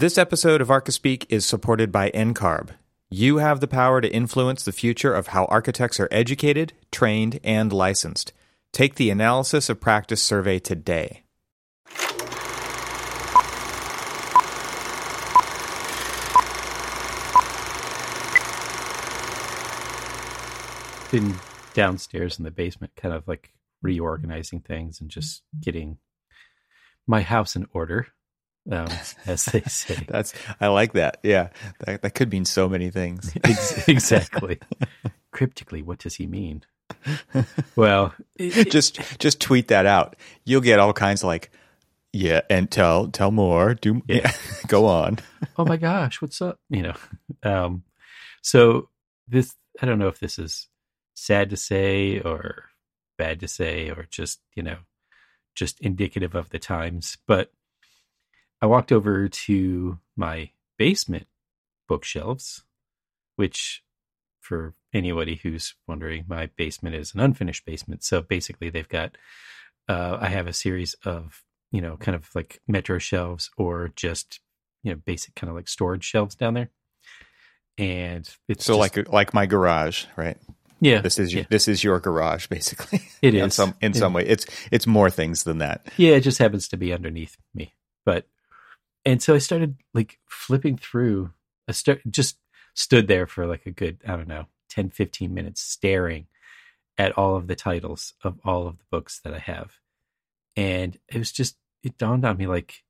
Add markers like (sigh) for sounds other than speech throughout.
This episode of Archispeak is supported by NCARB. You have the power to influence the future of how architects are educated, trained, and licensed. Take the Analysis of Practice survey today. Been downstairs in the basement, kind of like reorganizing things and just getting my house in order, (laughs) um, as they say. (laughs) That's I like that. Yeah, that, that could mean so many things. (laughs) Exactly. Cryptically, what does he mean? Well, it- just just tweet that out. You'll get all kinds of like, yeah, and tell tell more. Do Yeah. yeah. go on. oh my gosh, what's up? You know. Um, so this, I don't know if this is sad to say or bad to say or just you know just indicative of the times, but I walked over to my basement bookshelves, which for anybody who's wondering, my basement is an unfinished basement. So basically, they've got uh, I have a series of you know kind of like metro shelves or just you know basic kind of like storage shelves down there, and it's So just- like like my garage, right? yeah, This is your, yeah. this is your garage, basically. (laughs) It in is. some in Yeah. some way. It's it's more things than that. Yeah, it just happens to be underneath me. But and so I started like flipping through. I start just stood there for like a good, I don't know, 10, 15 minutes staring at all of the titles of all of the books that I have. And it was just it dawned on me like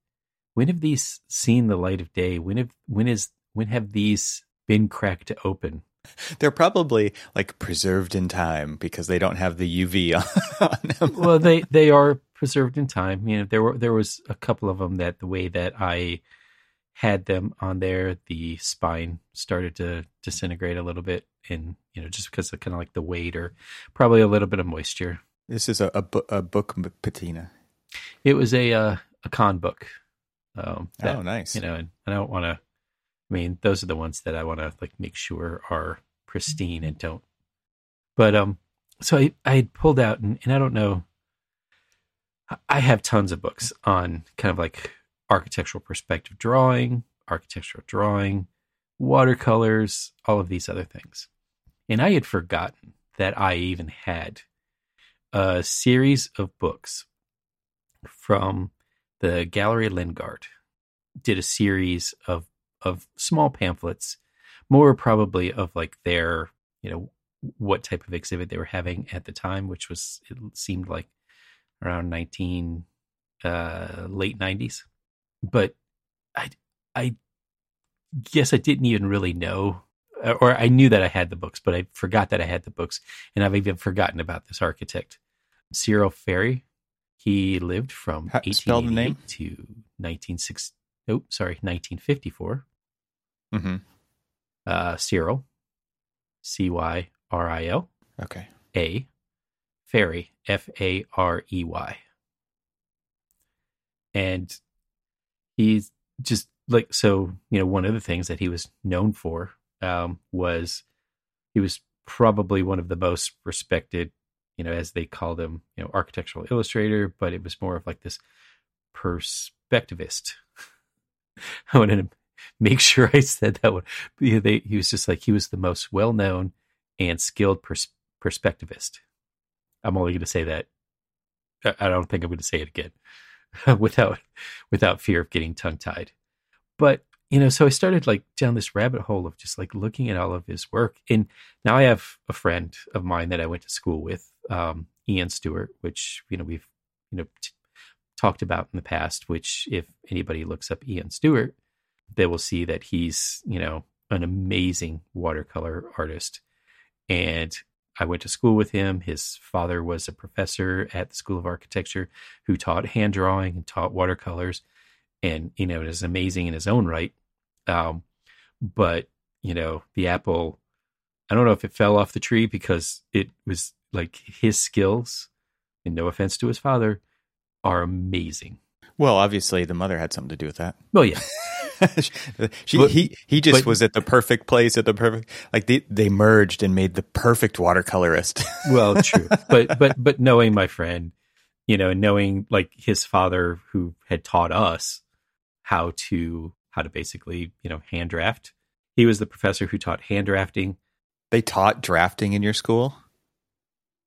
when have these seen the light of day? When have when is when have these been cracked open? (laughs) They're probably like preserved in time because they don't have the UV on, (laughs) on them. well, they they are preserved in time. You know, there were there was a couple of them that the way that I had them on there, the spine started to disintegrate a little bit, and you know, just because of kind of like the weight or probably a little bit of moisture. This is a a, bu- a book patina. It was a uh, a Kahn book. Um, that, oh, nice. You know, and I don't want to. I mean, those are the ones that I want to like make sure are pristine and don't. But um, so I I had pulled out and, and I don't know. I- I have tons of books on kind of like architectural perspective drawing, architectural drawing, watercolors, all of these other things, and I had forgotten that I even had a series of books from the Gallery Lingard did a series of of small pamphlets, more probably of like their you know what type of exhibit they were having at the time, which was it seemed like around nineteen uh, late nineties. But I I guess I didn't even really know, or I knew that I had the books, but I forgot that I had the books, and I've even forgotten about this architect, Cyril Farey. He lived from How- spell the 1888 name? to 1960. Nope, sorry, 1954. Hmm Uh, Cyril, C Y R I L Okay. A, Farey, F A R E Y. And he's just like, so, you know, one of the things that he was known for um, was he was probably one of the most respected, you know, as they called him, you know, architectural illustrator, but it was more of like this perspectivist. (laughs) I wanted to make sure I said that one. They, he was just like, he was the most well known and skilled pers- perspectivist. I'm only going to say that. I I don't think I'm going to say it again (laughs) without without fear of getting tongue tied. But you know, so I started like down this rabbit hole of just like looking at all of his work, and now I have a friend of mine that I went to school with, um, Ian Stewart, which you know we've you know t- talked about in the past. Which, if anybody looks up Ian Stewart, they will see that he's you know an amazing watercolor artist and I went to school with him. His father was a professor at the School of Architecture who taught hand drawing and taught watercolors. And, you know, it is amazing in his own right. Um, but, you know, the apple, I don't know if it fell off the tree because it was like his skills, and no offense to his father, are amazing. Well, obviously the mother had something to do with that. Well, yeah. (laughs) (laughs) she, But- he he just but- was at the perfect place at the perfect like they they merged and made the perfect watercolorist. (laughs) well true but but but knowing my friend you know knowing like his father who had taught us how to how to basically, you know, hand draft. He was the professor who taught hand drafting. They taught drafting in your school?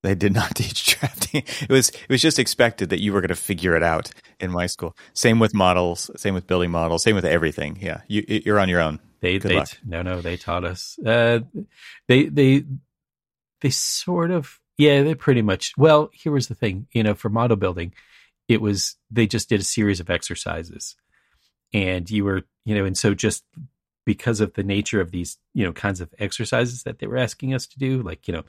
They did not (laughs) teach drafting. It was it was just expected that you were going to figure it out in my school. Same with models, same with building models, same with everything. Yeah, you you're on your own. They Good they luck. no no they taught us. Uh, they they they sort of yeah they pretty much. Well, here was the thing. You know, for model building, it was they just did a series of exercises, and you were you know, and so just because of the nature of these you know kinds of exercises that they were asking us to do, like you know,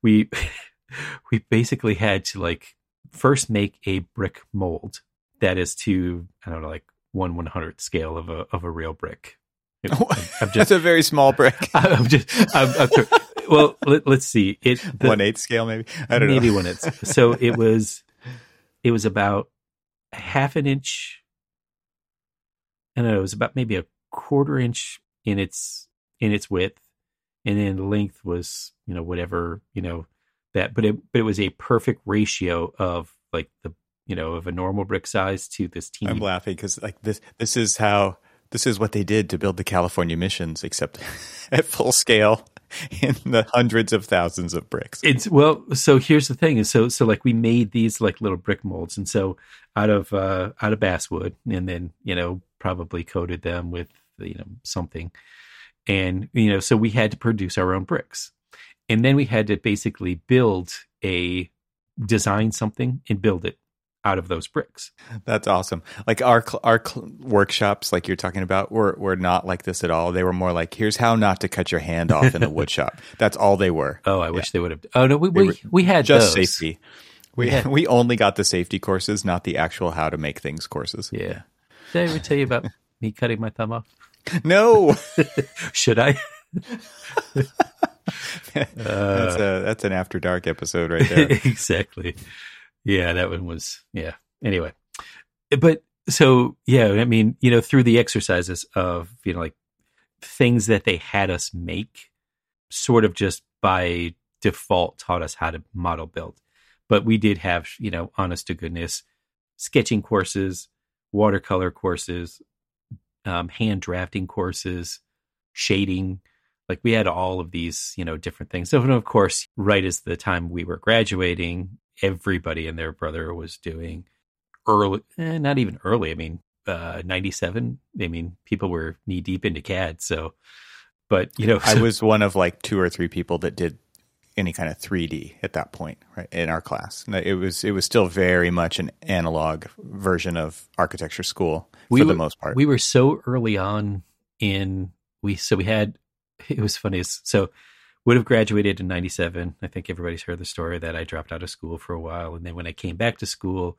we (laughs) (laughs) we basically had to like first make a brick mold that is to I don't know like one one hundredth scale of a of a real brick. (laughs) I'm That's just a very small (laughs) brick. I'm just I'm, I'm well let, us see it the- One eighth scale, maybe. I don't maybe know. when it's so it was it was about half an inch I don't know it was about maybe a quarter inch in its in its width and then the length was you know whatever you know that but it but it was a perfect ratio of like the you know of a normal brick size to this team I'm laughing because like this this is how this is what they did to build the California missions, except (laughs) at full scale in the hundreds of thousands of bricks. It's well, so here's the thing is so so like we made these like little brick molds and so out of uh out of basswood and then, you know, probably coated them with you know something. And you know, so we had to produce our own bricks. And then we had to basically build a design something and build it out of those bricks. That's awesome. Like our cl- our cl- workshops, like you're talking about, were were not like this at all. They were more like, here's how not to cut your hand off in the (laughs) wood shop. That's all they were. Oh, I wish they would have. Oh no, we They we, we had Just those. safety. We Yeah. (laughs) we only got the safety courses, not the actual how to make things courses. Yeah. Did I ever tell you about me cutting my thumb off? (laughs) No, Should I? (laughs) that's a that's an after dark episode right there. (laughs) exactly. Yeah, that one was yeah. Anyway, but so yeah, I mean, you know, through the exercises of you know like things that they had us make, sort of just by default taught us how to model build. But we did have you know, honest to goodness, sketching courses, watercolor courses, um, hand drafting courses, shading. Like we had all of these, you know, different things. So, and of course, right as the time we were graduating, everybody and their brother was doing early, eh, not even early. I mean, uh, 97. I mean, people were knee deep into CAD. So, but, you know, (laughs) I was one of like two or three people that did any kind of 3D at that point, right? In our class, And it was it was still very much an analog version of architecture school for the most part. We were so early on in we so we had (laughs) it was funny. So would have graduated in 97 i think everybody's heard the story that i dropped out of school for a while and then when i came back to school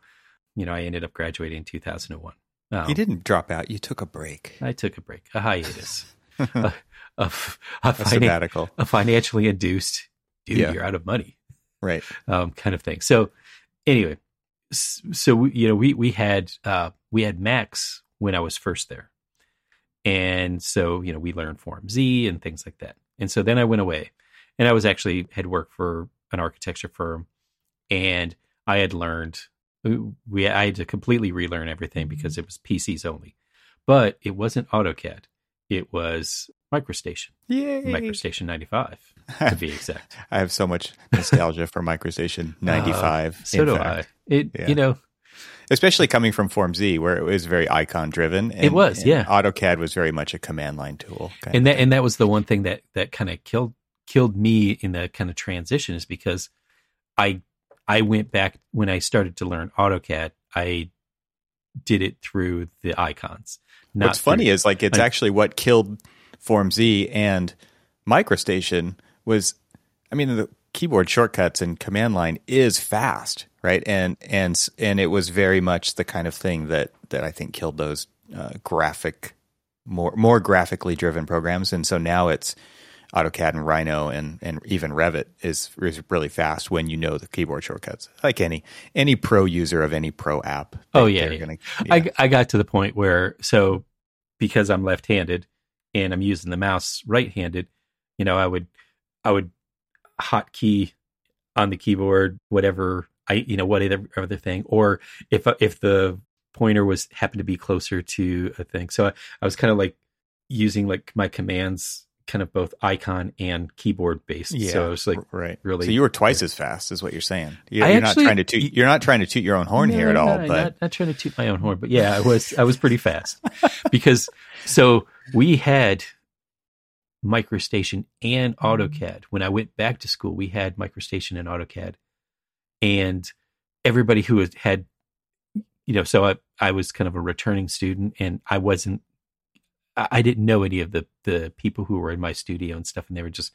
you know i ended up graduating in 2001 um, you didn't drop out; you took a break, i took a break a hiatus (laughs) a, a, a, a finan- sabbatical, a financially induced dude Yeah. you're out of money. Right? um, kind of thing. So anyway, so we, you know, we we had uh, we had Max when I was first there, and so you know we learned Form Z and things like that. And so then I went away, and I was actually had worked for an architecture firm, and I had learned uh, we I had to completely relearn everything mm-hmm. because it was PCs only, but it wasn't AutoCAD. It was MicroStation, Yay! MicroStation 95 (laughs) to be exact. I have so much nostalgia for MicroStation uh, 95. So do fact. I. It Yeah. you know Especially coming from Form Z, where it was very icon driven. It was, yeah. AutoCAD was very much a command line tool. and that and that was the one thing that that kind of killed killed me in the kind of transition is because I I went back when I started to learn AutoCAD. I did it through the icons. What's funny through- is like it's like- actually what killed Form Z and MicroStation was I mean the keyboard shortcuts and command line is fast, right? And and and it was very much the kind of thing that that I think killed those uh, graphic more more graphically driven programs and so now it's AutoCAD and Rhino and and even Revit is, is really fast when you know the keyboard shortcuts. Like any any pro user of any pro app. Oh, yeah, yeah. gonna- I I got to the point where so because I'm left-handed and I'm using the mouse right-handed, you know, I would I would hotkey on the keyboard whatever I you know whatever other thing or if uh, if the pointer was happened to be closer to a thing. So I, I was kind of like using like my commands kind of both icon and keyboard based. Yeah, so it was like right. really. So you were twice as fast, is what you're saying. You're, you're actually- not trying to toot. You're not trying to toot your own horn here at No, all. no, but not, not trying to toot my own horn, but yeah, I was I was pretty fast (laughs) because so we had MicroStation and mm-hmm. AutoCAD. When I went back to school, we had MicroStation and AutoCAD, and everybody who had, had you know, so I I was kind of a returning student, and I wasn't. I I didn't know any of the the people who were in my studio and stuff, and they were just,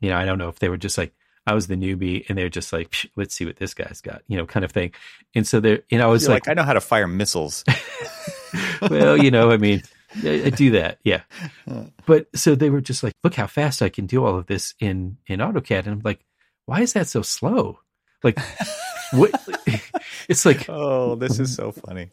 you know, I don't know if they were just like I was the newbie, and they're just like, "Psh, let's see what this guy's got, you know, kind of thing. And so there, you know, I was like, like, I know how to fire missiles. (laughs) well, you know, I mean, I, I do that, yeah. But so they were just like, look how fast I can do all of this in in AutoCAD, and I'm like, why is that so slow? Like, what? (laughs) It's like, oh, this is so funny.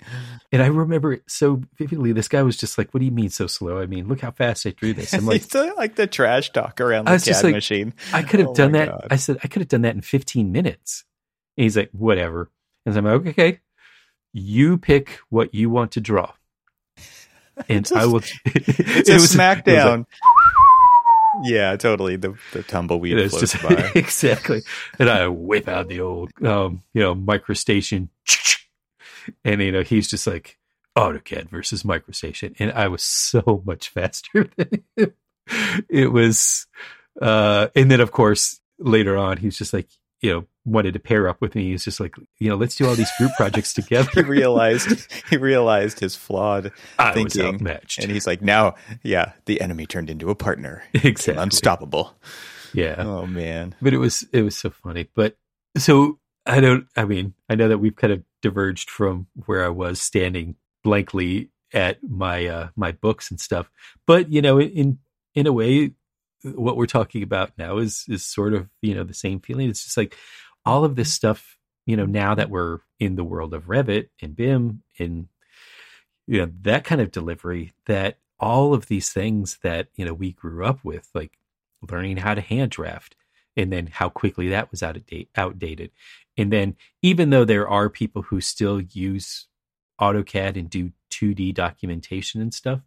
and I remember it so vividly. This guy was just like, "What do you mean so slow? I mean, look how fast I drew this." I'm (laughs) like, it's like the trash talk around the CAD like, machine. I could have Oh done that. God. I said I could have done that in 15 minutes. And he's like, whatever. And I'm like, okay, you pick what you want to draw, (laughs) and a- I will. (laughs) It's (laughs) it was- it was like- smackdown. yeah, totally. The the tumbleweed floats just by. exactly, and I whip out the old, um, you know, microstation, and you know, he's just like AutoCAD versus microstation, and I was so much faster than him. It was, uh, and then of course later on, he's just like, you know, wanted to pair up with me. He's just like, you know, let's do all these group projects (laughs) together. he realized he realized his flawed I thinking, and he's like, now, yeah, the enemy turned into a partner, (laughs) exactly. unstoppable. Yeah. Oh man, but it was it was so funny but so i don't i mean i know that we've kind of diverged from where i was standing blankly at my uh my books and stuff but you know in in a way what we're talking about now is is sort of you know the same feeling it's just like all of this stuff you know now that we're in the world of revit and bim and you know that kind of delivery that all of these things that you know we grew up with like learning how to hand draft and then how quickly that was out of date outdated. And then even though there are people who still use AutoCAD and do 2D documentation and stuff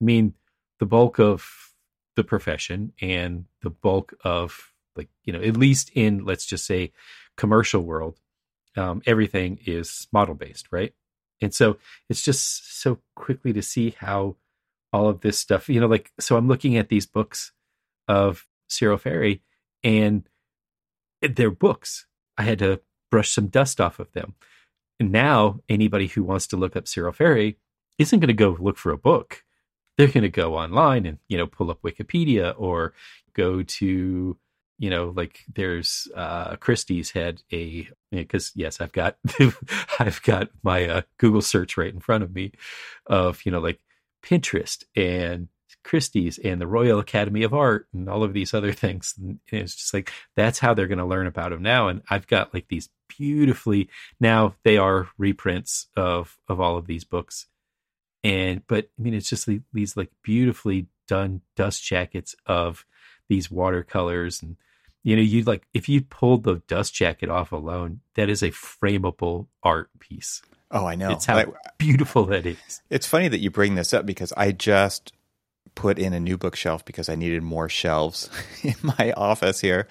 I mean the bulk of the profession and the bulk of like you know at least in let's just say commercial world um, everything is model based right and so it's just so quickly to see how all of this stuff you know like so i'm looking at these books of Cyril Farey and they're books. I had to brush some dust off of them. And now anybody who wants to look up Cyril Farey isn't going to go look for a book. They're going to go online and, you know, pull up Wikipedia or go to, you know, like there's uh Christie's had a because yes, I've got (laughs) I've got my uh, Google search right in front of me of, you know, like Pinterest and Christie's and the Royal Academy of Art and all of these other (laughs) things. And it's just like that's how they're going to learn about them now. And I've got like these beautifully now they are reprints of of all of these books. And but I mean it's just these like beautifully done dust jackets of these watercolors and you know you like if you pulled the dust jacket off alone that is a frameable art piece. oh I know. It's how Like, beautiful that is. It's funny that you bring this up because I just put in a new bookshelf because I needed more shelves (laughs) in my office here.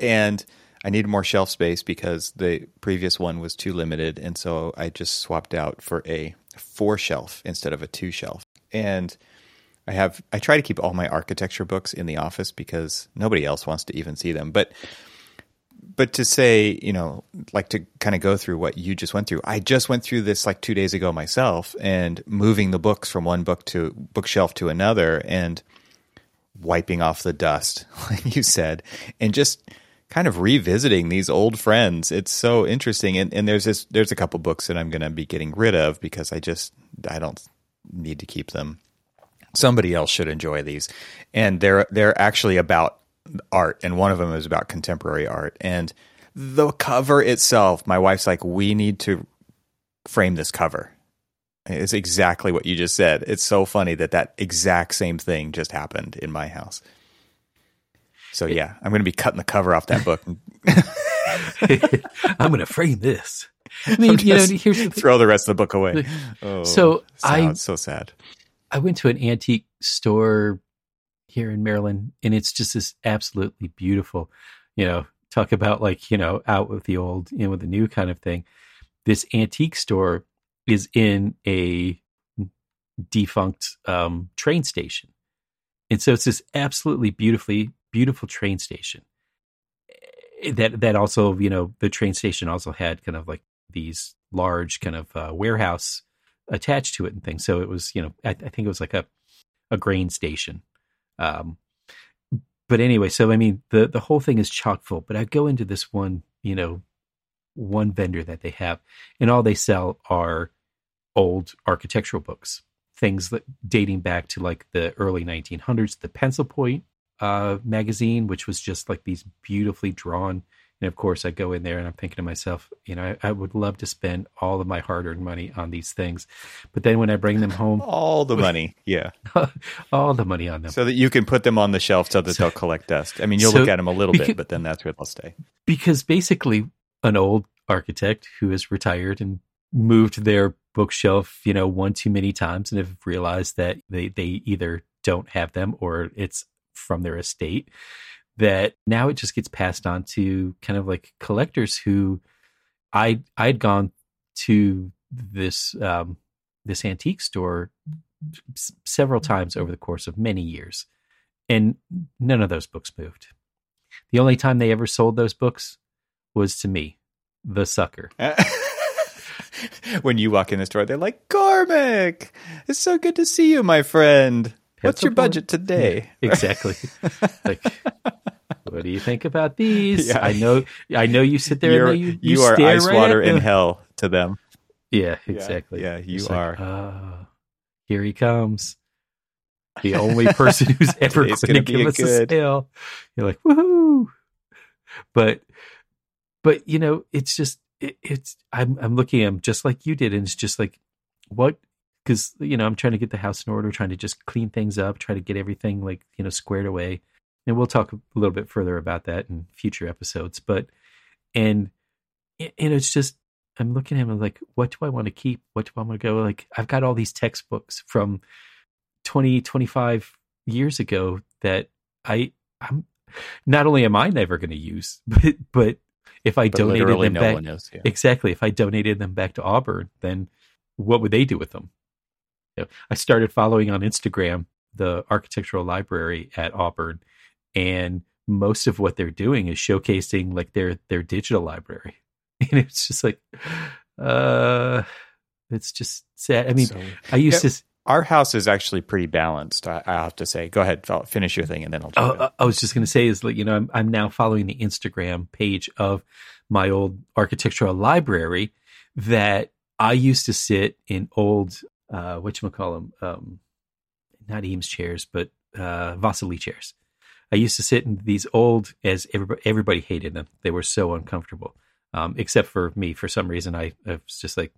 And I needed more shelf space because the previous one was too limited. And so I just swapped out for a four shelf instead of a two shelf. And I have, I try to keep all my architecture books in the office because nobody else wants to even see them. But but to say, you know, like to kind of go through what you just went through. I just went through this like two days ago myself and moving the books from one book to bookshelf to another and wiping off the dust, (laughs) like you said, and just kind of revisiting these old friends. It's so interesting. And, and there's this, there's a couple books that I'm going to be getting rid of because I just, I don't need to keep them. Somebody else should enjoy these. And they're, they're actually about art. And one of them is about contemporary art. And the cover itself, my wife's like, we need to frame this cover. It's exactly what you just said. It's so funny that that exact same thing just happened in my house. So yeah, I'm going to be cutting the cover off that book. (laughs) (laughs) I'm going to frame this. I mean, you know, here's the throw the rest of the book away. Oh, so I, so sad. I went to an antique store here in Maryland, and it's just this absolutely beautiful. You know, talk about like you know out with the old, in with the new kind of thing. This antique store is in a defunct um, train station, and so it's this absolutely beautifully beautiful train station. Eh, that that also you know the train station also had kind of like these large kind of uh, warehouse attached to it and things. So it was, you know, I, I think it was like a a grain station. Um, but anyway, so I mean, the the whole thing is chock full. But I go into this one, you know, one vendor that they have, and all they sell are old architectural books, things that dating back to like the early 1900s. The Pencil Point uh, magazine, which was just like these beautifully drawn and of course, I go in there and I'm thinking to myself, you know, I, I would love to spend all of my hard earned money on these things. But then when I bring them home, all the (laughs) money, yeah, (laughs) all the money on them. So that you can put them on the shelf so that so, they'll collect dust. I mean, you'll so look at them a little because, bit, but then that's where they'll stay. Because basically, an old architect who is retired and moved their bookshelf, you know, one too many times and have realized that they, they either don't have them or it's from their estate that now it just gets passed on to kind of like collectors who I I'd gone to this um, this antique store s- several times over the course of many years, and none of those books moved. The only time they ever sold those books was to me, the sucker. (laughs) when you walk in the store, they're like, "Cormac, it's so good to see you, my friend." What's your budget today? Exactly. (laughs) like, what do you think about these? Yeah. I know, I know you sit there. And you're, you, you, you are ice right water in hell to them. Yeah, exactly. Yeah, yeah you are. Like, here he comes. The (laughs) only person who's ever going to give us good. a sale. You're like, woohoo! But, but you know, it's just, it, it's. I'm, I'm looking at him just like you did, and it's just like, what? Because you know, I'm trying to get the house in order, trying to just clean things up, try to get everything like you know squared away and we'll talk a little bit further about that in future episodes. But and and it's just I'm looking at him like, what do I want to keep? What do I want to go? Like I've got all these textbooks from 20, 25 years ago that I I'm not only am I never going to use, (laughs) but but if I but donated them no back, is, yeah. exactly, if I donated them back to Auburn, then what would they do with them? I started following on Instagram the architectural library at Auburn, and most of what they're doing is showcasing like their their digital library. (laughs) And it's just like uh it's just sad. I mean so, i used yeah, to our house is actually pretty balanced i, I have to say. Go ahead I'll finish your thing and then i'll oh, i was just going to say is like you know I'm, I'm now following the instagram page of my old architectural library that i used to sit in old uh call them um not eames chairs but uh Wassily chairs I used to sit in these old, as everybody, everybody hated them. They were so uncomfortable. Um, except for me, for some reason, I, I was just like,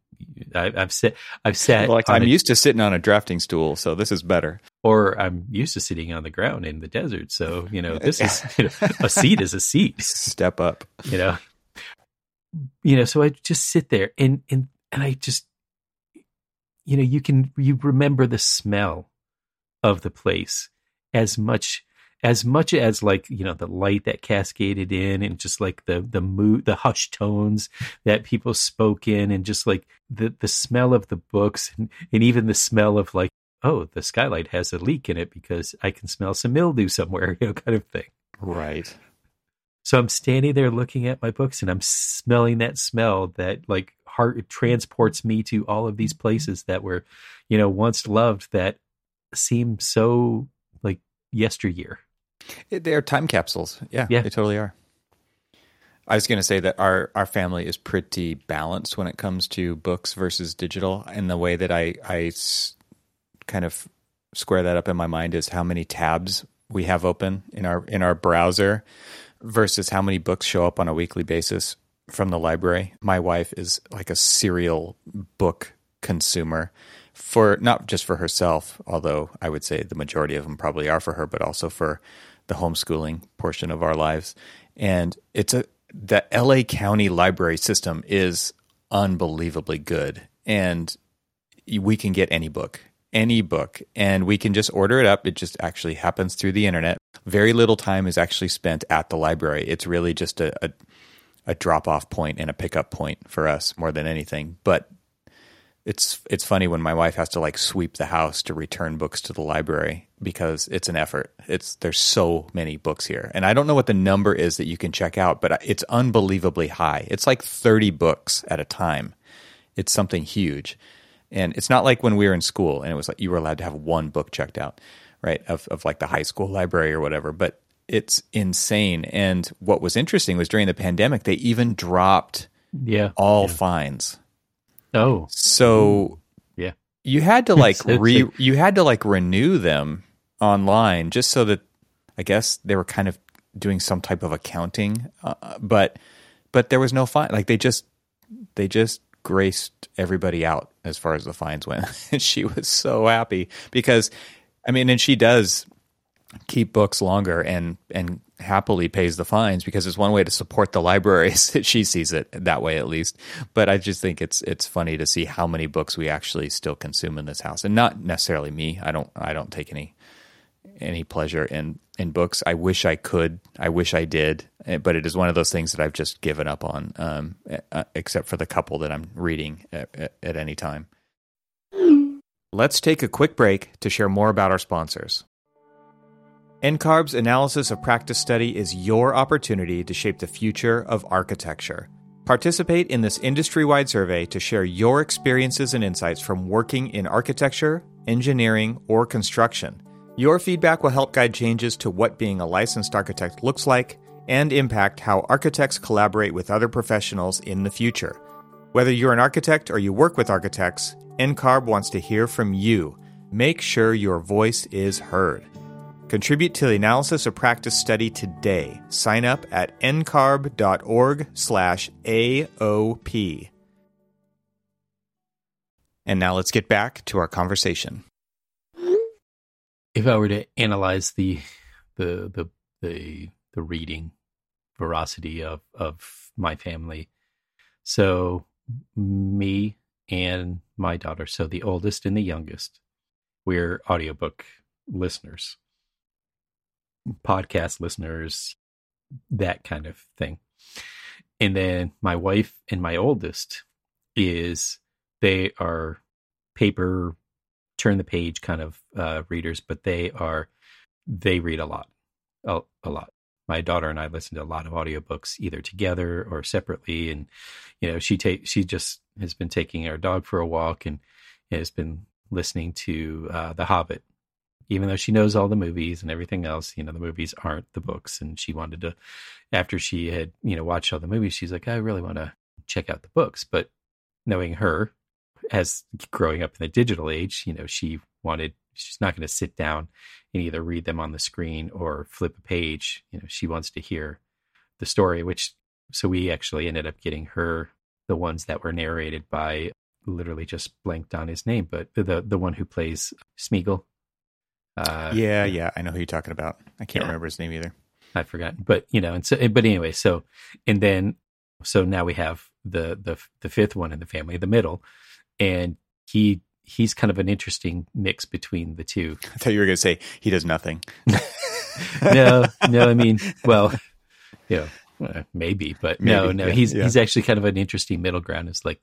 I, have sat, I've sat. Like I'm a, used to sitting on a drafting stool, so this is better. Or I'm used to sitting on the ground in the desert, so you know, this is (laughs) you know, a seat is a seat. Step up, you know. You know, so I just sit there and and and I just, you know, you can you remember the smell of the place as much as much as like you know the light that cascaded in and just like the the mood the hushed tones that people spoke in and just like the the smell of the books and, and even the smell of like oh the skylight has a leak in it because i can smell some mildew somewhere (laughs) you know kind of thing. Right. So i'm standing there looking at my books and i'm smelling that smell that like heart transports me to all of these mm-hmm. places that were you know once loved that seem so like yesteryear they're time capsules. Yeah, yeah, they totally are. I was going to say that our, our family is pretty balanced when it comes to books versus digital. And the way that I, I s- kind of square that up in my mind is how many tabs we have open in our in our browser versus how many books show up on a weekly basis from the library. My wife is like a serial book consumer for not just for herself, although I would say the majority of them probably are for her, but also for the homeschooling portion of our lives. And it's a the LA County library system is unbelievably good, and we can get any book, any book, and we can just order it up. It just actually happens through the internet. Very little time is actually spent at the library. It's really just a, a, a drop off point and a pickup point for us more than anything. But it's it's funny when my wife has to like sweep the house to return books to the library because it's an effort. It's there's so many books here. And I don't know what the number is that you can check out, but it's unbelievably high. It's like 30 books at a time. It's something huge. And it's not like when we were in school and it was like you were allowed to have one book checked out, right? Of of like the high school library or whatever, but it's insane. And what was interesting was during the pandemic they even dropped yeah all yeah. fines Oh, so yeah. you had to (laughs) like re you had to like renew them online just so that I guess they were kind of doing some type of accounting, uh, but but there was no fine. Like they just they just graced everybody out as far as the fines went. (laughs) and she was so happy because I mean, and she does keep books longer and and happily pays the fines because it's one way to support the libraries. (laughs) she sees it that way at least. But I just think it's it's funny to see how many books we actually still consume in this house, and not necessarily me. I don't I don't take any any pleasure in in books. I wish I could. I wish I did, eh, but it is one of those things that I've just given up on. Um, uh, except for the couple that I'm reading at, at, at any time. Let's take a quick break to share more about our sponsors. NCARB's analysis of practice study is your opportunity to shape the future of architecture. Participate in this industry wide survey to share your experiences and insights from working in architecture, engineering, or construction. Your feedback will help guide changes to what being a licensed architect looks like and impact how architects collaborate with other professionals in the future. Whether you're an architect or you work with architects, NCARB wants to hear from you. Make sure your voice is heard. Contribute to the analysis of practice study today. Sign up at ncarb.org slash AOP. And now let's get back to our conversation. if I were to analyze the the the the, the reading veracity of of my family, so me and my daughter, so the oldest and the youngest, we're audiobook listeners, podcast listeners, that kind of thing. And then my wife and my oldest is they are paper turn the page kind of uh, readers, but they are they read a lot, a, a lot. My daughter and I listen to a lot of audiobooks either together or separately, and you know she take she just has been taking our dog for a walk and has been listening to uh, The Hobbit, even though she knows all the movies and everything else. You know the movies aren't the books, and she wanted to after she had you know watched all the movies, she's like, I really want to check out the books, but knowing her as growing up in the digital age, you know, she wanted she's not going to sit down and either read them on the screen or flip a page. You know, she wants to hear the story, which so we actually ended up getting her the ones that were narrated by literally just blanked on his name, but the the one who plays Smeagol. Uh, yeah, yeah, I know who you're talking about. I can't Yeah. remember his name either. I've forgotten, but you know, and so, but anyway, so and then so now we have the the the fifth one in the family, the middle, and he he's kind of an interesting mix between the two. I thought you were going to say he does nothing. (laughs) No, no, I mean, well, you know, uh, maybe, but no, no, yeah, he's yeah. he's actually kind of an interesting middle ground. It's like,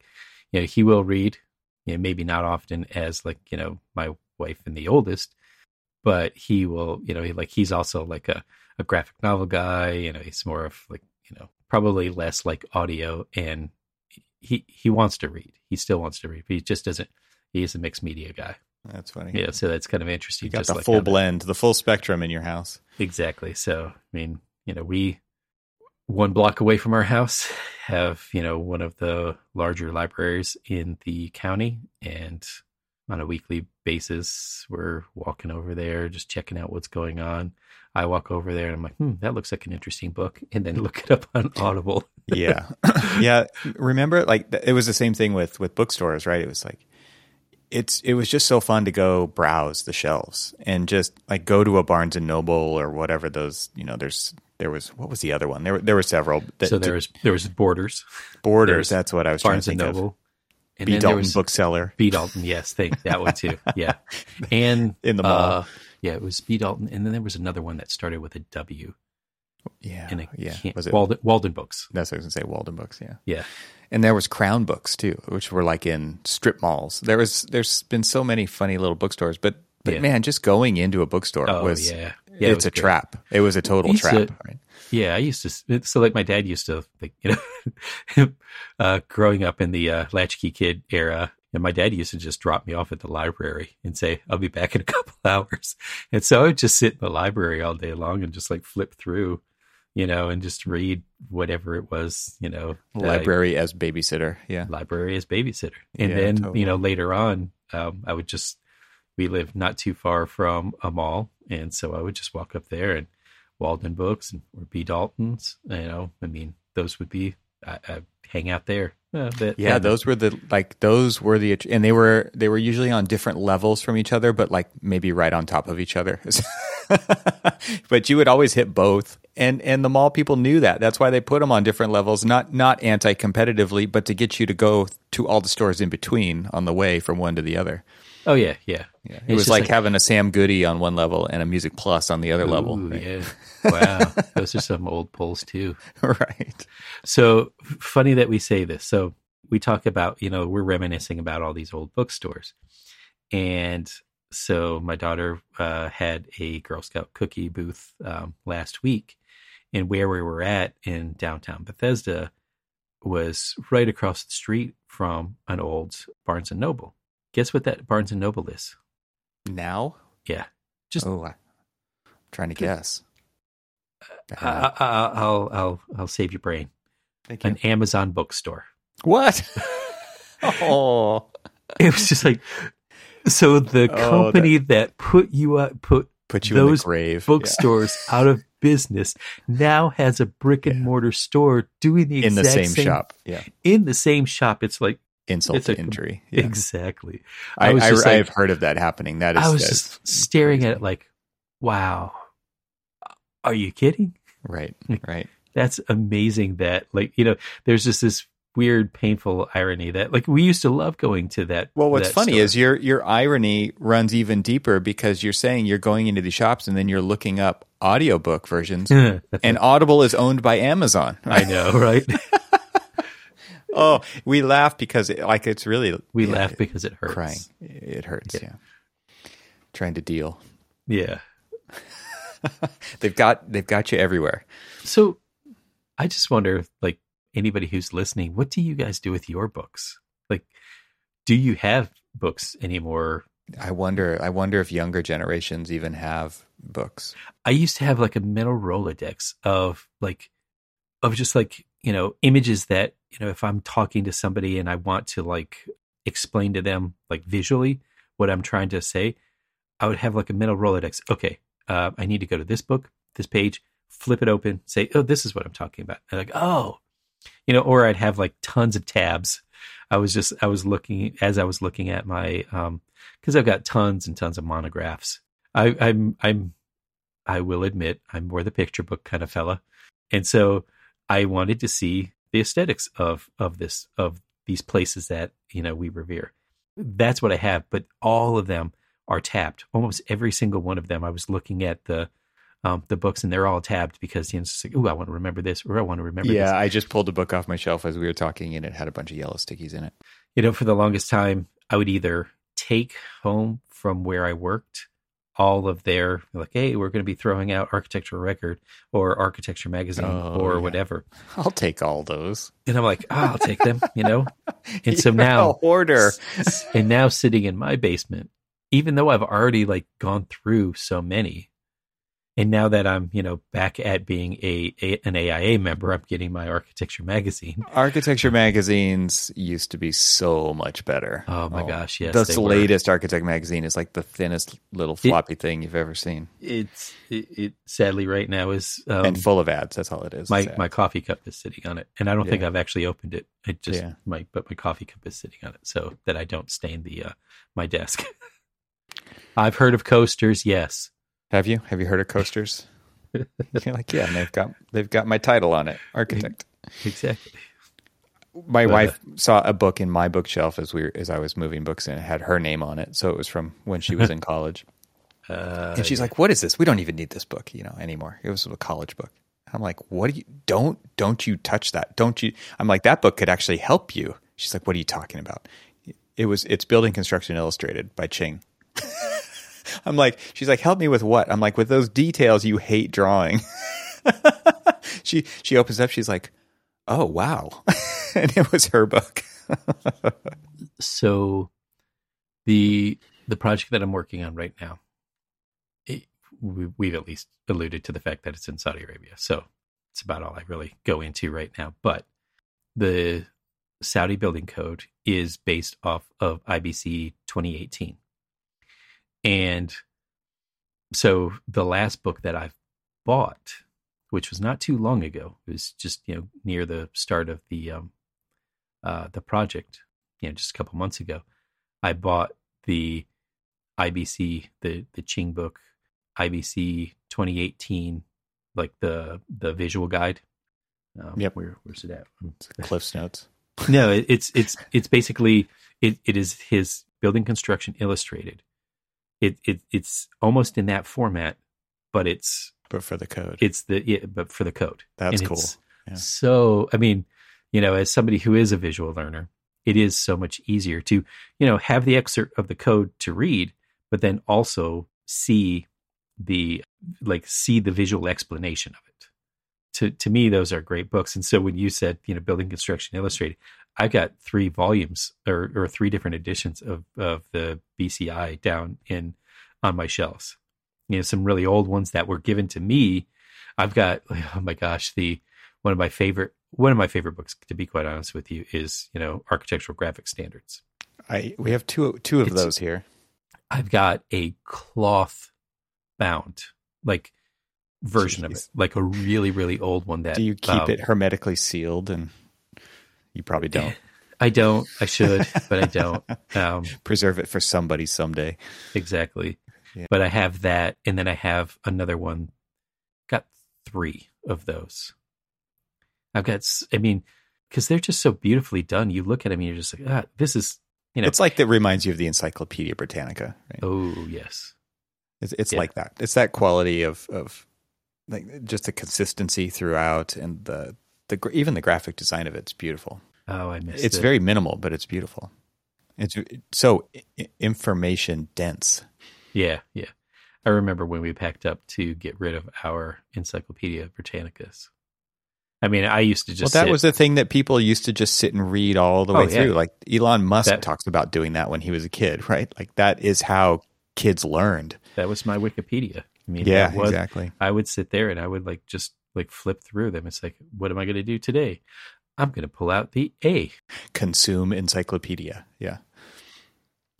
you know, he will read, you know, maybe not often as like you know my wife and the oldest, but he will, you know, he, like he's also like a a graphic novel guy. You know, he's more of like you know probably less like audio, and he he wants to read. He still wants to read, but he just doesn't. He is a mixed media guy. That's funny. Yeah, so that's kind of interesting. You got the like full how that- blend, the full spectrum in your house. Exactly. So, I mean, you know, we one block away from our house have, you know, one of the larger libraries in the county and on a weekly basis we're walking over there just checking out what's going on. I walk over there and I'm like, "Hmm, that looks like an interesting book." (laughs) And then look it up on Audible. (laughs) yeah (laughs) yeah remember like it was the same thing with with bookstores right it was like it's it was just so fun to go browse the shelves and just like go to a barnes and noble or whatever those you know there's there was what was the other one? There were there were several. That, so there was there was Borders, Borders. That's what I was Barnes trying to think Noble, and. B Dalton was bookseller B Dalton. Yes, think that one too. (laughs) Yeah, and in the mall. uh, yeah, it was B Dalton, and then there was another one that started with a W, yeah, and I yeah. Was it? Walden, Walden Books. that's what I was gonna say. Walden Books. Yeah. Yeah, And there was Crown Books too, which were like in strip malls. There was there's been so many funny little bookstores, but but Yeah. man, just going into a bookstore oh was yeah, yeah. it's was a great. trap. It was a total trap. to- right? Yeah, I used to. So, like, my dad used to, like, you know, (laughs) uh, growing up in the uh, latchkey kid era, and my dad used to just drop me off at the library and say, "I'll be back in a (laughs) couple hours." And so I would just sit in the library all day long and just like flip through, you know, and just read whatever it was, you know, that I- Library as babysitter. Yeah. library as babysitter. And Yeah, then, totally. you know, later on, um, I would just, we lived not too far from a mall. And so I would just walk up there and Walden Books and or B. Dalton's, you know, I mean, those would be, I, I hang out there. Uh, Yeah, those were the like those were the and they were they were usually on different levels from each other, but like maybe right on top of each other. (laughs) but you would always hit both, and and the mall people knew that. That's why they put them on different levels, not not anti competitively, but to get you to go to all the stores in between on the way from one to the other. Oh, yeah, yeah. Yeah, it It's was just like, having a Sam Goody on one level and a Music Plus on the other level. Right? Yeah. (laughs) Wow. (laughs) those are some old polls too. right. So funny that we say this. So we talk about, you know, we're reminiscing about all these old bookstores. And so my daughter uh, had a Girl Scout cookie booth um, last week. And where we were at in downtown Bethesda was right across the street from an old Barnes and Noble. Guess what that Barnes and Noble is? Now, Yeah. Just oh, I'm trying to guess. I, I, I- I'll I'll I'll save your brain. Thank you. An Amazon bookstore. What? (laughs) oh, it was just like so the Oh, company that, put you up put put you in Those the grave. bookstores (laughs) out of business now has a brick and Yeah. mortar store doing the Yeah. in the exact same, shop. Yeah, in the same shop it's like insult to injury. (laughs) Yeah. exactly I, I I, like- I've heard of that happening. That is, i was just staring at it like wow are you kidding right, (laughs) right. that's amazing that like you know there's just this weird painful irony that like we used to love going to that Well, what's that funny store. is your your irony runs even deeper because you're saying you're going into these shops and then you're looking up audiobook versions, (laughs) and Audible is owned by Amazon. i know right oh, we laugh because it, like it's really we yeah, laugh because it hurts crying. It hurts. Yeah. Yeah. Trying to deal. yeah (laughs) They've got they've got you everywhere. So I just wonder, like anybody who's listening, what do you guys do with your books? Like, do you have books anymore? I wonder. I wonder if younger generations even have books. I used to have like a mental Rolodex of like, of just like, you know, images that, you know, if I'm talking to somebody and I want to like explain to them like visually what I'm trying to say, I would have like a mental Rolodex. Okay, uh, I need to go to this book, this page, flip it open, say, oh, this is what I'm talking about. And like, oh, you know, or I'd have like tons of tabs. I was just, I was looking as I was looking at my, um, because I've got tons and tons of monographs. I, I'm, I'm, I will admit, I'm more the picture book kind of fella, and so I wanted to see the aesthetics of of this of these places that you know we revere. That's what I have, but all of them are tapped. Almost every single one of them. I was looking at the um, the books, and they're all tabbed because you know, it's like, oh, I want to remember this, or I want to remember Yeah, this. I just pulled a book off my shelf as we were talking, and it had a bunch of yellow stickies in it. You know, for the longest time, I would either take home from where I worked all of their like, hey, we're going to be throwing out Architectural Record or Architecture Magazine Oh, or yeah. whatever, I'll take all those. and I'm like, oh, I'll take them, you know. (laughs) And so You're now order, and now sitting in my basement, even though I've already like gone through so many, and now that I'm you know back at being a, a an AIA member, I'm getting my architecture magazine. Architecture magazines used to be so much better. Oh my gosh, yes, the were. latest Architect magazine is like the thinnest little floppy thing you've ever seen, It's it, it sadly right now is um, and full of ads. That's all it is. my my coffee cup is sitting on it, and I don't think I've actually opened it. I just Yeah. my but my coffee cup is sitting on it, so that I don't stain the uh, my desk. (laughs) I've heard of coasters, yes. Have you have you heard of coasters? (laughs) You're like, yeah, and they've got they've got my title on it, architect. (laughs) exactly. My But, wife saw a book in my bookshelf as we were, as I was moving books in. It had her name on it, so it was from when she was in (laughs) college. Uh, And she's like, "What is this? We don't even need this book, you know, anymore." It was a college book. I'm like, "What do you don't don't you touch that? Don't you?" I'm like, "That book could actually help you." She's like, "What are you talking about?" It was it's Building Construction Illustrated by Ching. (laughs) I'm like, she's like, "Help me with what?" I'm like, "With those details you hate drawing." (laughs) she she opens up. She's like, "Oh wow," (laughs) and it was her book. so the the project that I'm working on right now, it, we, we've at least alluded to the fact that it's in Saudi Arabia. So it's about all I really go into right now. But the Saudi building code is based off of IBC 2018. And so the last book that I've bought, which was not too long ago, it was just, you know, near the start of the um uh the project, you know, just a couple months ago, I bought the IBC, the the Ching book, IBC 2018, like the the visual guide. Um, Yep. Where where's it at? Cliff's notes. no, it, it's it's it's basically it, it is his building construction illustrated. It it it's almost in that format, but it's But for the code, it's the yeah, but for the code. that's And cool. Yeah. So I mean, you know, as somebody who is a visual learner, it is so much easier to you know have the excerpt of the code to read, but then also see the like see the visual explanation of it. To to me, those are great books. And so when you said you know building construction illustrated, I've got three volumes or or three different editions of of the BCI down in on my shelves. You know, some really old ones that were given to me. I've got (laughs) oh my gosh, the one of my favorite one of my favorite books to be quite honest with you is you know architectural graphic standards I we have two two of It's- those here. i've got a cloth bound like version of it like a really really old one that Do you keep um, it hermetically sealed? And you probably don't (laughs) i don't i should but i don't um (laughs) preserve it for somebody someday. exactly Yeah. but i have that and then i have another one got three of those i've got i mean because they're just so beautifully done you look at them and you're just like ah this is you know It's like that reminds you of the Encyclopedia Britannica. Right? oh yes It's, it's Yeah. like that. It's that quality of of like just the consistency throughout, and the the even the graphic design of it's beautiful. oh i missed it. It's it. very minimal, but it's beautiful. It's so information dense. Yeah, yeah. I remember when we packed up to get rid of our Encyclopedia Britannicas. I mean, I used to just well, that sit- was the thing that people used to just sit and read all the Oh, way yeah. through. Like Elon Musk That- talks about doing that when he was a kid, (laughs) right? Like that is how kids learned. that was my Wikipedia. I mean, Yeah, was, exactly. I would sit there and I would like just like flip through them. It's like, what am I going to do today? I'm going to pull out the A. Consume encyclopedia. Yeah.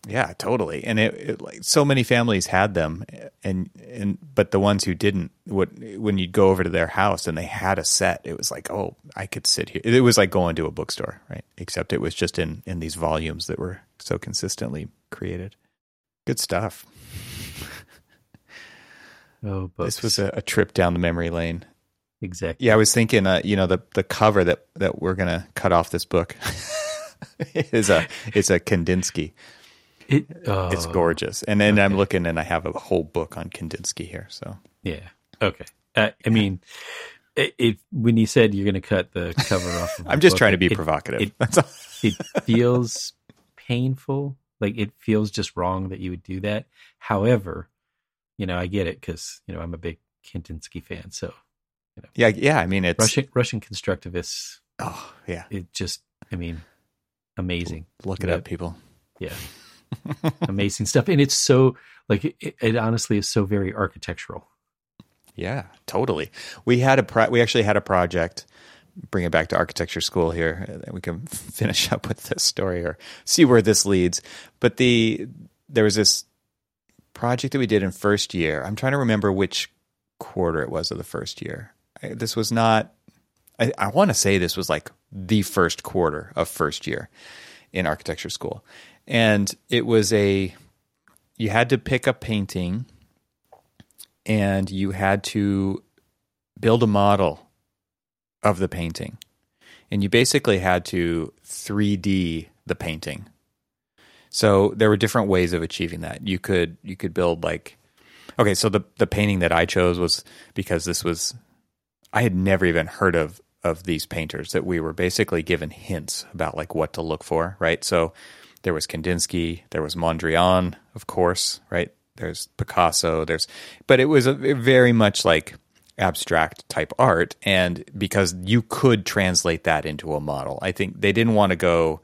Yeah, totally. And it, it like so many families had them and and but the ones who didn't would when you'd go over to their house and they had a set, it was like, "Oh, I could sit here." It was like going to a bookstore, right? Except it was just in in these volumes that were so consistently created. Good stuff. Oh, books. This was a, a trip down the memory lane. Exactly. Yeah, I was thinking, uh, you know, the the cover that that we're gonna cut off this book (laughs) is a it's a Kandinsky. It, oh, It's gorgeous, and then I'm looking, and I have a whole book on Kandinsky here. So Yeah. Okay. Uh, I mean, it, it, when you said you're going to cut the cover off, of (laughs) I'm just book, trying to be it- provocative. it- That's all. (laughs) it feels painful. Like it feels just wrong that you would do that. However, you know, I get it because you know I'm a big Kandinsky fan. So Yeah, yeah. I mean, it's Russian Russian constructivists, oh yeah. it just, I mean, amazing. Look it Yeah. up, people. Yeah, (laughs) amazing stuff, and it's so like it, it honestly is so very architectural. Yeah, totally. We had a pro- we actually had a project. Bring it back to architecture school here. Uh, and We can (laughs) finish up with this story or see where this leads. But the there was this project that we did in first year. I'm trying to remember which quarter it was of the first year. This was not. I, I want to say this was like the first quarter of first year in architecture school, and it was a. You had to pick a painting and you had to build a model of the painting. And you basically had to 3D the painting. So there were different ways of achieving that. You could you could build like okay, so the the painting that I chose was because this was I had never even heard of of these painters that we were basically given hints about like what to look for, right? So there was Kandinsky, there was Mondrian, of course, right? There's Picasso, there's but it was a very much like abstract type art and because you could translate that into a model. I think they didn't want to go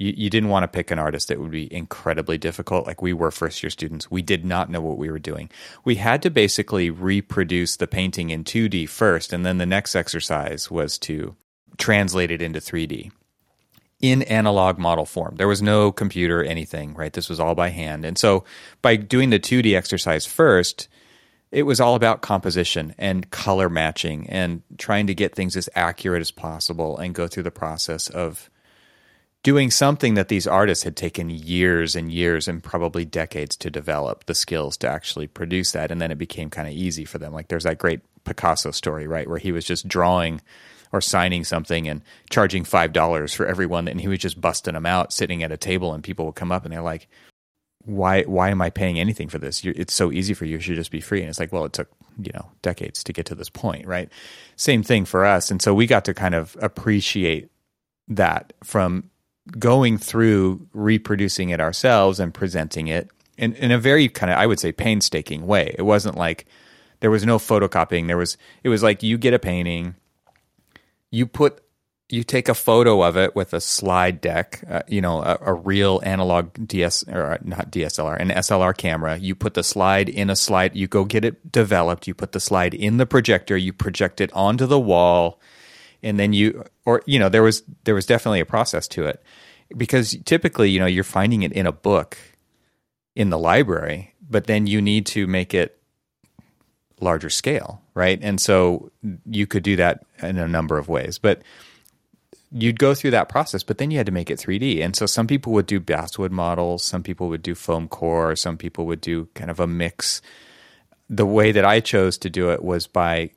you, you didn't want to pick an artist that would be incredibly difficult. Like we were first year students. We did not know what we were doing. We had to basically reproduce the painting in 2D first, and then the next exercise was to translate it into 3D in analog model form. There was no computer, anything, right? This was all by hand. And so by doing the 2D exercise first, it was all about composition and color matching and trying to get things as accurate as possible and go through the process of doing something that these artists had taken years and years and probably decades to develop the skills to actually produce that. And then it became kind of easy for them. Like there's that great Picasso story, right? Where he was just drawing or signing something and charging $5 for everyone. And he was just busting them out sitting at a table and people would come up and they're like, why, why am I paying anything for this? You're, it's so easy for you. You should just be free. And it's like, well, it took, you know, decades to get to this point, right? Same thing for us. And so we got to kind of appreciate that from going through reproducing it ourselves and presenting it in, in a very kind of I would say painstaking way. It wasn't like there was no photocopying. There was it was like you get a painting, you put you take a photo of it with a slide deck, uh, you know, a, a, real analog DS or uh, not DSLR, an SLR camera. You put the slide in a slide. You go get it developed. You put the slide in the projector. You project it onto the wall and then you or you know there was there was definitely a process to it. Because typically you know you're finding it in a book in the library but then you need to make it larger scale right? And so you could do that in a number of ways but you'd go through that process but then you had to make it 3d and so some people would do basswood models some people would do foam core some people would do kind of a mix. The way that i chose to do it was by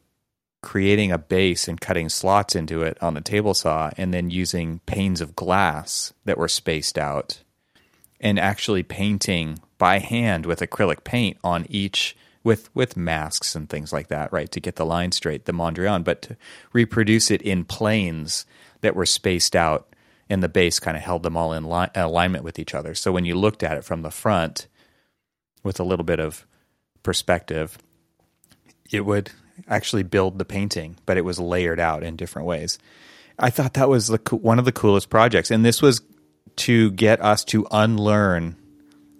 creating a base and cutting slots into it on the table saw and then using panes of glass that were spaced out and actually painting by hand with acrylic paint on each with with masks and things like that right to get the line straight the mondrian but to reproduce it in planes that were spaced out and the base kind of held them all in li- alignment with each other. So when you looked at it from the front with a little bit of perspective it would actually build the painting, but it was layered out in different ways. I thought that was the, one of the coolest projects, and this was to get us to unlearn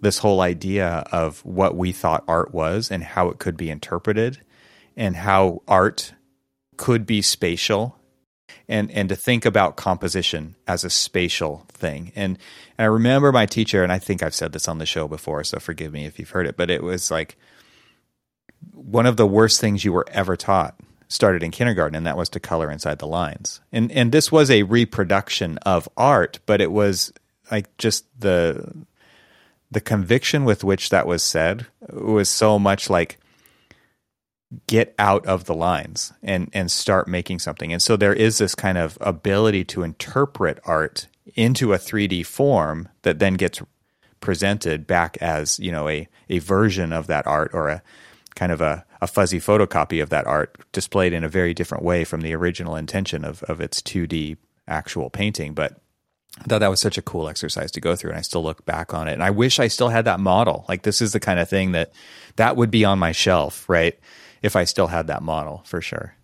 this whole idea of what we thought art was and how it could be interpreted, and how art could be spatial, and and to think about composition as a spatial thing. And, and I remember my teacher, and I think I've said this on the show before, so forgive me if you've heard it, but it was like one of the worst things you were ever taught started in kindergarten, and that was to color inside the lines. And and this was a reproduction of art, but it was like just the the conviction with which that was said was so much like get out of the lines and and start making something. And so there is this kind of ability to interpret art into a 3D form that then gets presented back as, you know, a a version of that art or a kind of a, a fuzzy photocopy of that art displayed in a very different way from the original intention of, of its 2D actual painting. But I thought that was such a cool exercise to go through, and I still look back on it. And I wish I still had that model. Like this is the kind of thing that that would be on my shelf, right? If I still had that model, for sure.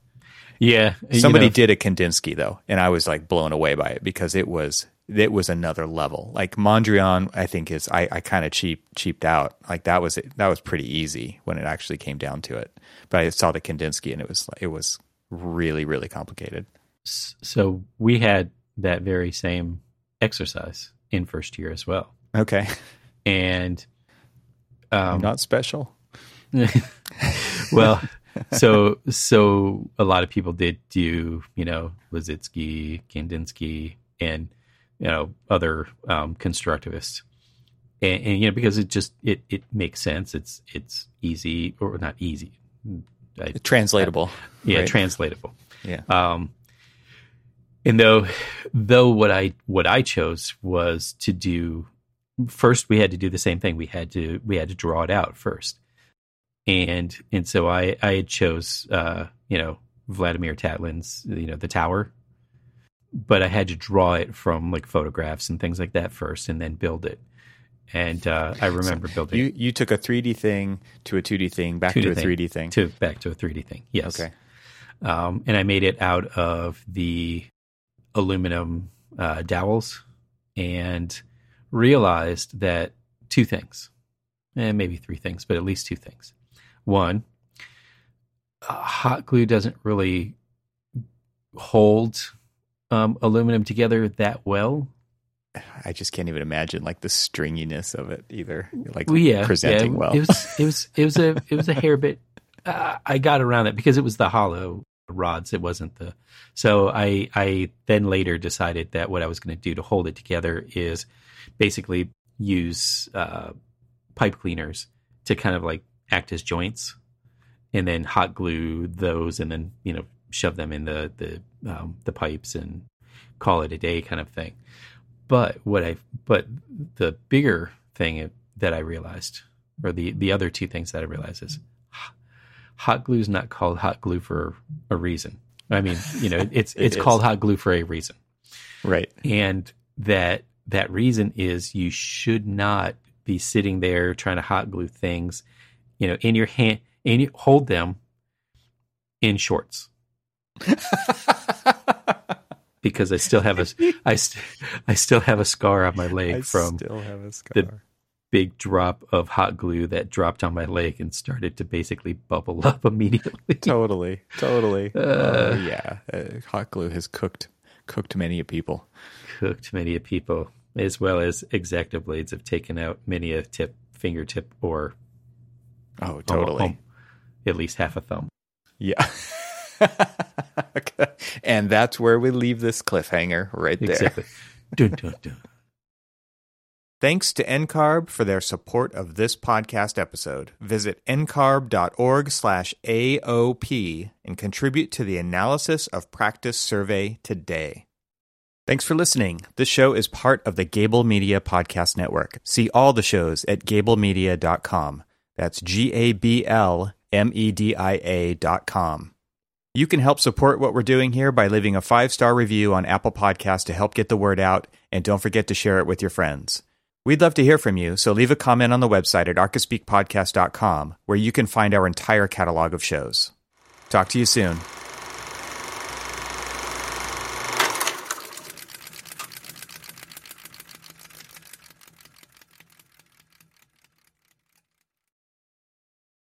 Yeah, somebody know, did a Kandinsky though, and I was like blown away by it because it was it was another level. Like Mondrian, I think is I, I kind of cheap cheaped out. Like that was that was pretty easy when it actually came down to it. But I saw the Kandinsky and it was it was really really complicated. So we had that very same exercise in first year as well. Okay, and um, not special. (laughs) well, so so a lot of people did do you know Lissitzky, Kandinsky, and you know other um, constructivists, and, and, you know because it just it it makes sense. It's it's easy or not easy. I, translatable. yeah, right? translatable. yeah. Um, and though, though what I what I chose was to do first, we had to do the same thing. We had to we had to draw it out first, and and so I I had chose uh, you know Vladimir Tatlin's you know the tower, but I had to draw it from like photographs and things like that first, and then build it. And uh, I remember building You you took a 3D thing to a 2D thing back 2D to a thing. 3D thing. to back to a 3D thing. Yes. Okay. um, and I made it out of the aluminum uh, dowels and realized that two things, and maybe three things, but at least two things. One, uh, hot glue doesn't really hold um, aluminum together that well. I just can't even imagine like the stringiness of it either. Like Well, yeah, presenting yeah, well. It was (laughs) it was it was a it was a hair bit. Uh, I got around it because it was the hollow rods. It wasn't the. So I I then later decided that what I was going to do to hold it together is basically use uh, pipe cleaners to kind of like act as joints, and then hot glue those, and then you know shove them in the the um, the pipes and call it a day kind of thing. But what I but the bigger thing that I realized, or the the other two things that I realized is hot glue is not called hot glue for a reason. I mean, you know, (laughs) it's It it's is. called hot glue for a reason, right. and that that reason is you should not be sitting there trying to hot glue things, you know, in your hand and you hold them in shorts (laughs) because I still have a I, st- I still have a scar on my leg I from still have a scar. the- big drop of hot glue that dropped on my leg and started to basically bubble (laughs) up immediately. totally, totally. Uh, oh yeah, uh, hot glue has cooked cooked many a people. Cooked many a people, as well as X-Acto blades have taken out many a tip, fingertip, or Oh, totally. at least half a thumb. Yeah. (laughs) (laughs) And that's where we leave this cliffhanger right there. Exactly. dun, dun, dun. Thanks to NCARB for their support of this podcast episode. Visit ncarb.org slash AOP and contribute to the analysis of practice survey today. Thanks for listening. This show is part of the Gabl Media Podcast Network. See all the shows at gablmedia.com. That's G A B L M E D I A dot com. You can help support what we're doing here by leaving a five star review on Apple Podcasts to help get the word out, and don't forget to share it with your friends. We'd love to hear from you, so leave a comment on the website at archispeakpodcast.com, where you can find our entire catalog of shows. Talk to you soon.